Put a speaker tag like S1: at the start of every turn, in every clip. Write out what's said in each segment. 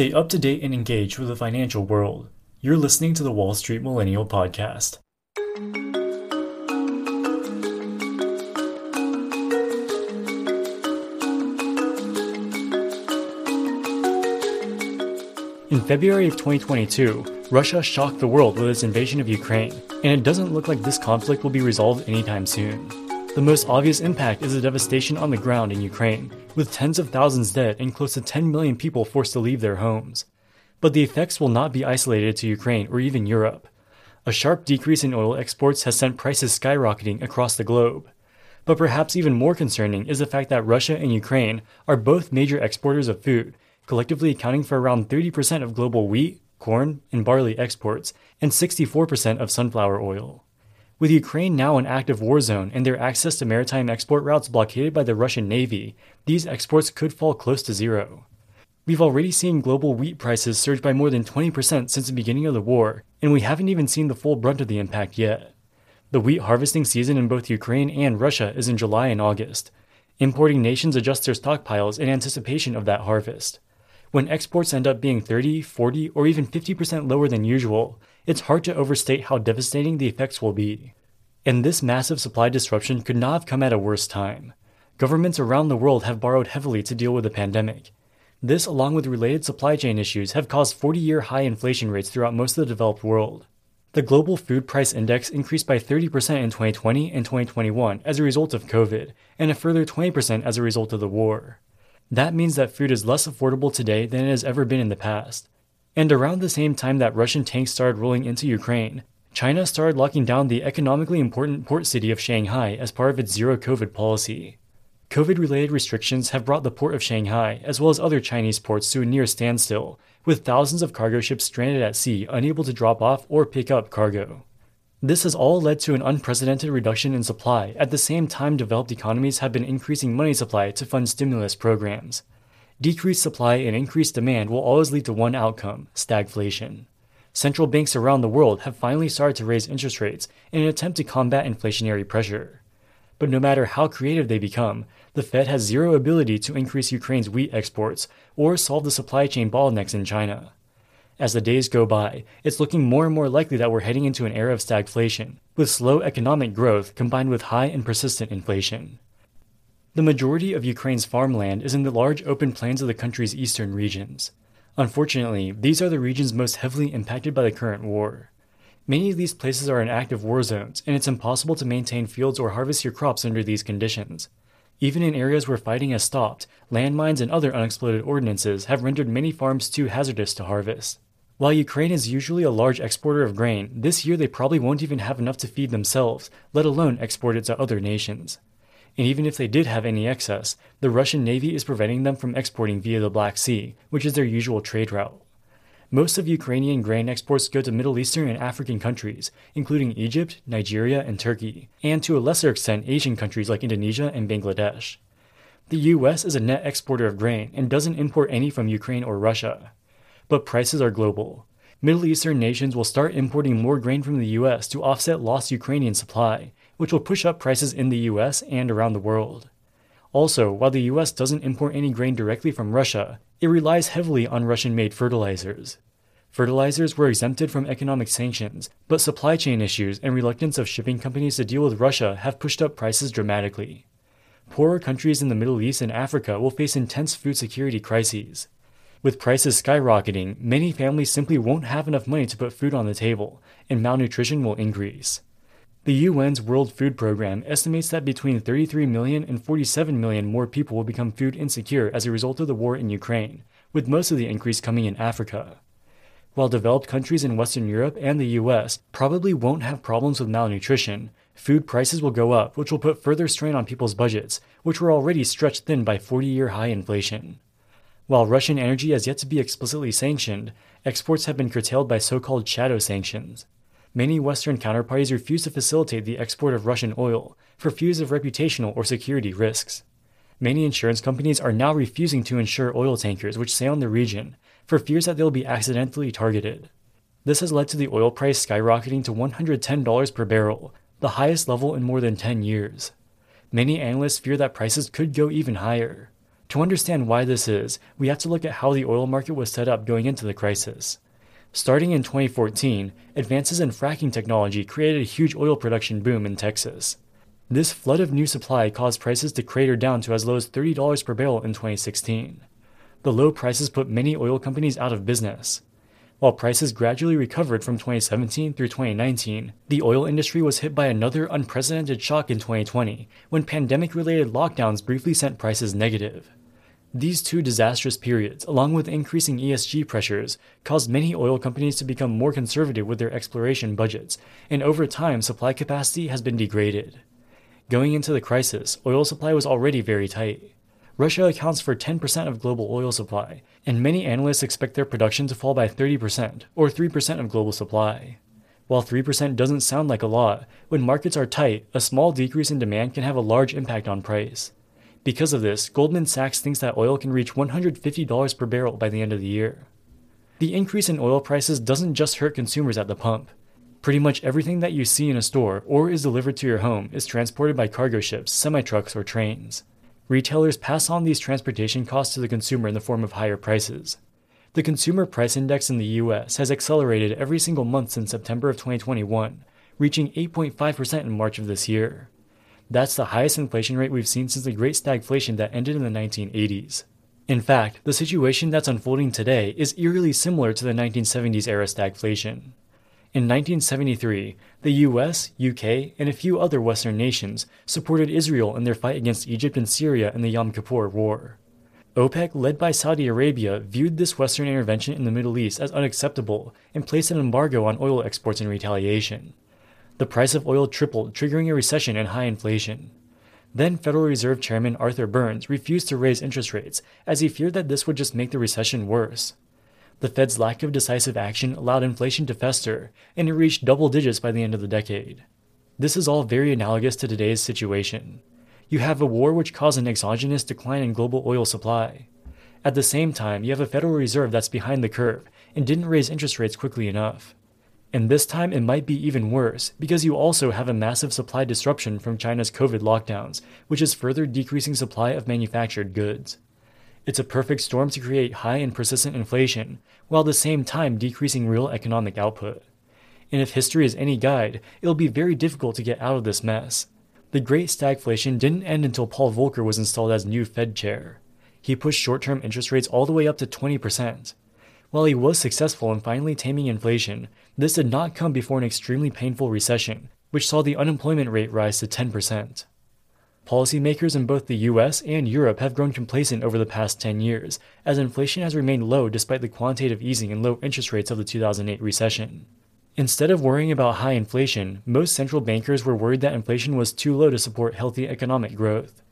S1: Stay up to date and engaged with the financial world. You're listening to the Wall Street Millennial Podcast. In February of 2022, Russia shocked the world with its invasion of Ukraine, and it doesn't look like this conflict will be resolved anytime soon. The most obvious impact is the devastation on the ground in Ukraine, with tens of thousands dead and close to 10 million people forced to leave their homes. But the effects will not be isolated to Ukraine or even Europe. A sharp decrease in oil exports has sent prices skyrocketing across the globe. But perhaps even more concerning is the fact that Russia and Ukraine are both major exporters of food, collectively accounting for around 30% of global wheat, corn, and barley exports, and 64% of sunflower oil. With Ukraine now an active war zone and their access to maritime export routes blockaded by the Russian Navy, these exports could fall close to zero. We've already seen global wheat prices surge by more than 20% since the beginning of the war, and we haven't even seen the full brunt of the impact yet. The wheat harvesting season in both Ukraine and Russia is in July and August. Importing nations adjust their stockpiles in anticipation of that harvest. When exports end up being 30, 40, or even 50% lower than usual, it's hard to overstate how devastating the effects will be. And this massive supply disruption could not have come at a worse time. Governments around the world have borrowed heavily to deal with the pandemic. This, along with related supply chain issues, have caused 40 year high inflation rates throughout most of the developed world. The global food price index increased by 30% in 2020 and 2021 as a result of COVID, and a further 20% as a result of the war. That means that food is less affordable today than it has ever been in the past. And around the same time that Russian tanks started rolling into Ukraine, China started locking down the economically important port city of Shanghai as part of its zero COVID policy. COVID related restrictions have brought the port of Shanghai, as well as other Chinese ports, to a near standstill, with thousands of cargo ships stranded at sea, unable to drop off or pick up cargo. This has all led to an unprecedented reduction in supply at the same time developed economies have been increasing money supply to fund stimulus programs. Decreased supply and increased demand will always lead to one outcome stagflation. Central banks around the world have finally started to raise interest rates in an attempt to combat inflationary pressure. But no matter how creative they become, the Fed has zero ability to increase Ukraine's wheat exports or solve the supply chain bottlenecks in China. As the days go by, it's looking more and more likely that we're heading into an era of stagflation, with slow economic growth combined with high and persistent inflation. The majority of Ukraine's farmland is in the large open plains of the country's eastern regions. Unfortunately, these are the regions most heavily impacted by the current war. Many of these places are in active war zones, and it's impossible to maintain fields or harvest your crops under these conditions. Even in areas where fighting has stopped, landmines and other unexploded ordnances have rendered many farms too hazardous to harvest. While Ukraine is usually a large exporter of grain, this year they probably won't even have enough to feed themselves, let alone export it to other nations. And even if they did have any excess, the Russian Navy is preventing them from exporting via the Black Sea, which is their usual trade route. Most of Ukrainian grain exports go to Middle Eastern and African countries, including Egypt, Nigeria, and Turkey, and to a lesser extent Asian countries like Indonesia and Bangladesh. The US is a net exporter of grain and doesn't import any from Ukraine or Russia but prices are global. Middle Eastern nations will start importing more grain from the US to offset lost Ukrainian supply, which will push up prices in the US and around the world. Also, while the US doesn't import any grain directly from Russia, it relies heavily on Russian made fertilizers. Fertilizers were exempted from economic sanctions, but supply chain issues and reluctance of shipping companies to deal with Russia have pushed up prices dramatically. Poorer countries in the Middle East and Africa will face intense food security crises. With prices skyrocketing, many families simply won't have enough money to put food on the table, and malnutrition will increase. The UN's World Food Program estimates that between 33 million and 47 million more people will become food insecure as a result of the war in Ukraine, with most of the increase coming in Africa. While developed countries in Western Europe and the US probably won't have problems with malnutrition, food prices will go up, which will put further strain on people's budgets, which were already stretched thin by 40 year high inflation. While Russian energy has yet to be explicitly sanctioned, exports have been curtailed by so called shadow sanctions. Many Western counterparties refuse to facilitate the export of Russian oil for fears of reputational or security risks. Many insurance companies are now refusing to insure oil tankers which sail in the region for fears that they'll be accidentally targeted. This has led to the oil price skyrocketing to $110 per barrel, the highest level in more than 10 years. Many analysts fear that prices could go even higher. To understand why this is, we have to look at how the oil market was set up going into the crisis. Starting in 2014, advances in fracking technology created a huge oil production boom in Texas. This flood of new supply caused prices to crater down to as low as $30 per barrel in 2016. The low prices put many oil companies out of business. While prices gradually recovered from 2017 through 2019, the oil industry was hit by another unprecedented shock in 2020 when pandemic related lockdowns briefly sent prices negative. These two disastrous periods, along with increasing ESG pressures, caused many oil companies to become more conservative with their exploration budgets, and over time, supply capacity has been degraded. Going into the crisis, oil supply was already very tight. Russia accounts for 10% of global oil supply, and many analysts expect their production to fall by 30%, or 3% of global supply. While 3% doesn't sound like a lot, when markets are tight, a small decrease in demand can have a large impact on price. Because of this, Goldman Sachs thinks that oil can reach $150 per barrel by the end of the year. The increase in oil prices doesn't just hurt consumers at the pump. Pretty much everything that you see in a store or is delivered to your home is transported by cargo ships, semi trucks, or trains. Retailers pass on these transportation costs to the consumer in the form of higher prices. The Consumer Price Index in the US has accelerated every single month since September of 2021, reaching 8.5% in March of this year. That's the highest inflation rate we've seen since the Great Stagflation that ended in the 1980s. In fact, the situation that's unfolding today is eerily similar to the 1970s era stagflation. In 1973, the US, UK, and a few other Western nations supported Israel in their fight against Egypt and Syria in the Yom Kippur War. OPEC, led by Saudi Arabia, viewed this Western intervention in the Middle East as unacceptable and placed an embargo on oil exports in retaliation. The price of oil tripled, triggering a recession and high inflation. Then Federal Reserve Chairman Arthur Burns refused to raise interest rates as he feared that this would just make the recession worse. The Fed's lack of decisive action allowed inflation to fester, and it reached double digits by the end of the decade. This is all very analogous to today's situation. You have a war which caused an exogenous decline in global oil supply. At the same time, you have a Federal Reserve that's behind the curve and didn't raise interest rates quickly enough. And this time it might be even worse because you also have a massive supply disruption from China's COVID lockdowns, which is further decreasing supply of manufactured goods. It's a perfect storm to create high and persistent inflation, while at the same time decreasing real economic output. And if history is any guide, it'll be very difficult to get out of this mess. The Great Stagflation didn't end until Paul Volcker was installed as new Fed chair. He pushed short term interest rates all the way up to 20%. While he was successful in finally taming inflation, this did not come before an extremely painful recession, which saw the unemployment rate rise to 10%. Policymakers in both the US and Europe have grown complacent over the past 10 years, as inflation has remained low despite the quantitative easing and low interest rates of the 2008 recession. Instead of worrying about high inflation, most central bankers were worried that inflation was too low to support healthy economic growth.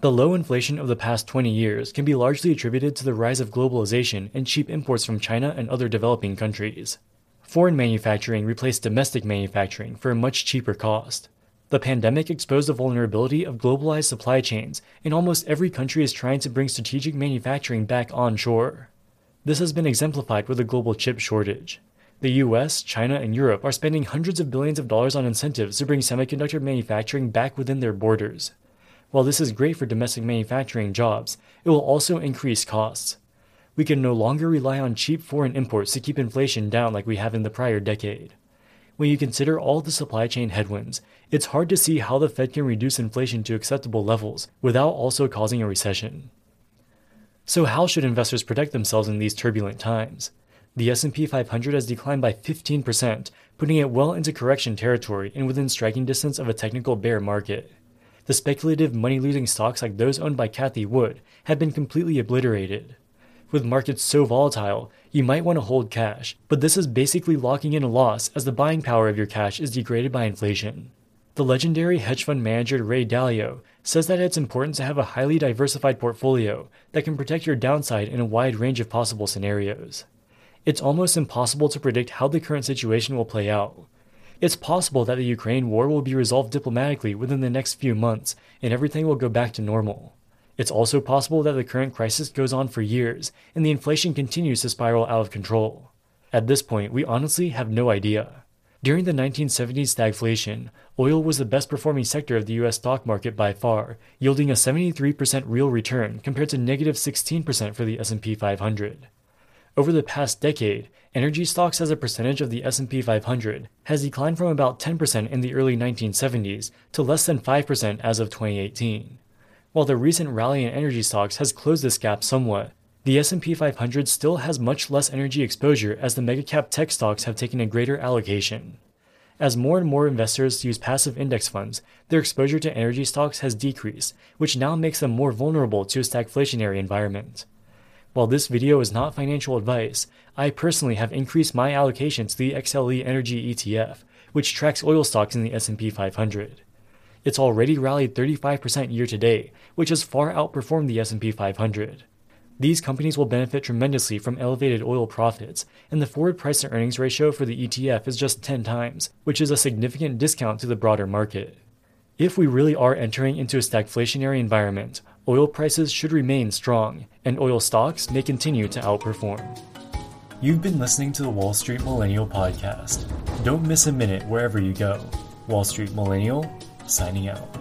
S1: The low inflation of the past 20 years can be largely attributed to the rise of globalization and cheap imports from China and other developing countries. Foreign manufacturing replaced domestic manufacturing for a much cheaper cost. The pandemic exposed the vulnerability of globalized supply chains, and almost every country is trying to bring strategic manufacturing back onshore. This has been exemplified with the global chip shortage. The US, China, and Europe are spending hundreds of billions of dollars on incentives to bring semiconductor manufacturing back within their borders. While this is great for domestic manufacturing jobs, it will also increase costs. We can no longer rely on cheap foreign imports to keep inflation down like we have in the prior decade. When you consider all the supply chain headwinds, it's hard to see how the Fed can reduce inflation to acceptable levels without also causing a recession. So how should investors protect themselves in these turbulent times? The S&P 500 has declined by 15%, putting it well into correction territory and within striking distance of a technical bear market. The speculative money losing stocks like those owned by Cathie Wood have been completely obliterated. With markets so volatile, you might want to hold cash, but this is basically locking in a loss as the buying power of your cash is degraded by inflation. The legendary hedge fund manager Ray Dalio says that it's important to have a highly diversified portfolio that can protect your downside in a wide range of possible scenarios. It's almost impossible to predict how the current situation will play out, it's possible that the Ukraine war will be resolved diplomatically within the next few months and everything will go back to normal. It's also possible that the current crisis goes on for years and the inflation continues to spiral out of control. At this point, we honestly have no idea. During the 1970s stagflation, oil was the best performing sector of the US stock market by far, yielding a 73% real return compared to negative 16% for the S&P 500. Over the past decade, energy stocks as a percentage of the S&P 500 has declined from about 10% in the early 1970s to less than 5% as of 2018. While the recent rally in energy stocks has closed this gap somewhat, the S&P 500 still has much less energy exposure as the megacap tech stocks have taken a greater allocation. As more and more investors use passive index funds, their exposure to energy stocks has decreased, which now makes them more vulnerable to a stagflationary environment. While this video is not financial advice, I personally have increased my allocation to the XLE Energy ETF, which tracks oil stocks in the S&P 500. It's already rallied 35% year to date, which has far outperformed the S&P 500. These companies will benefit tremendously from elevated oil profits, and the forward price to earnings ratio for the ETF is just 10 times, which is a significant discount to the broader market. If we really are entering into a stagflationary environment, oil prices should remain strong, and oil stocks may continue to outperform. You've been listening to the Wall Street Millennial Podcast. Don't miss a minute wherever you go. Wall Street Millennial, signing out.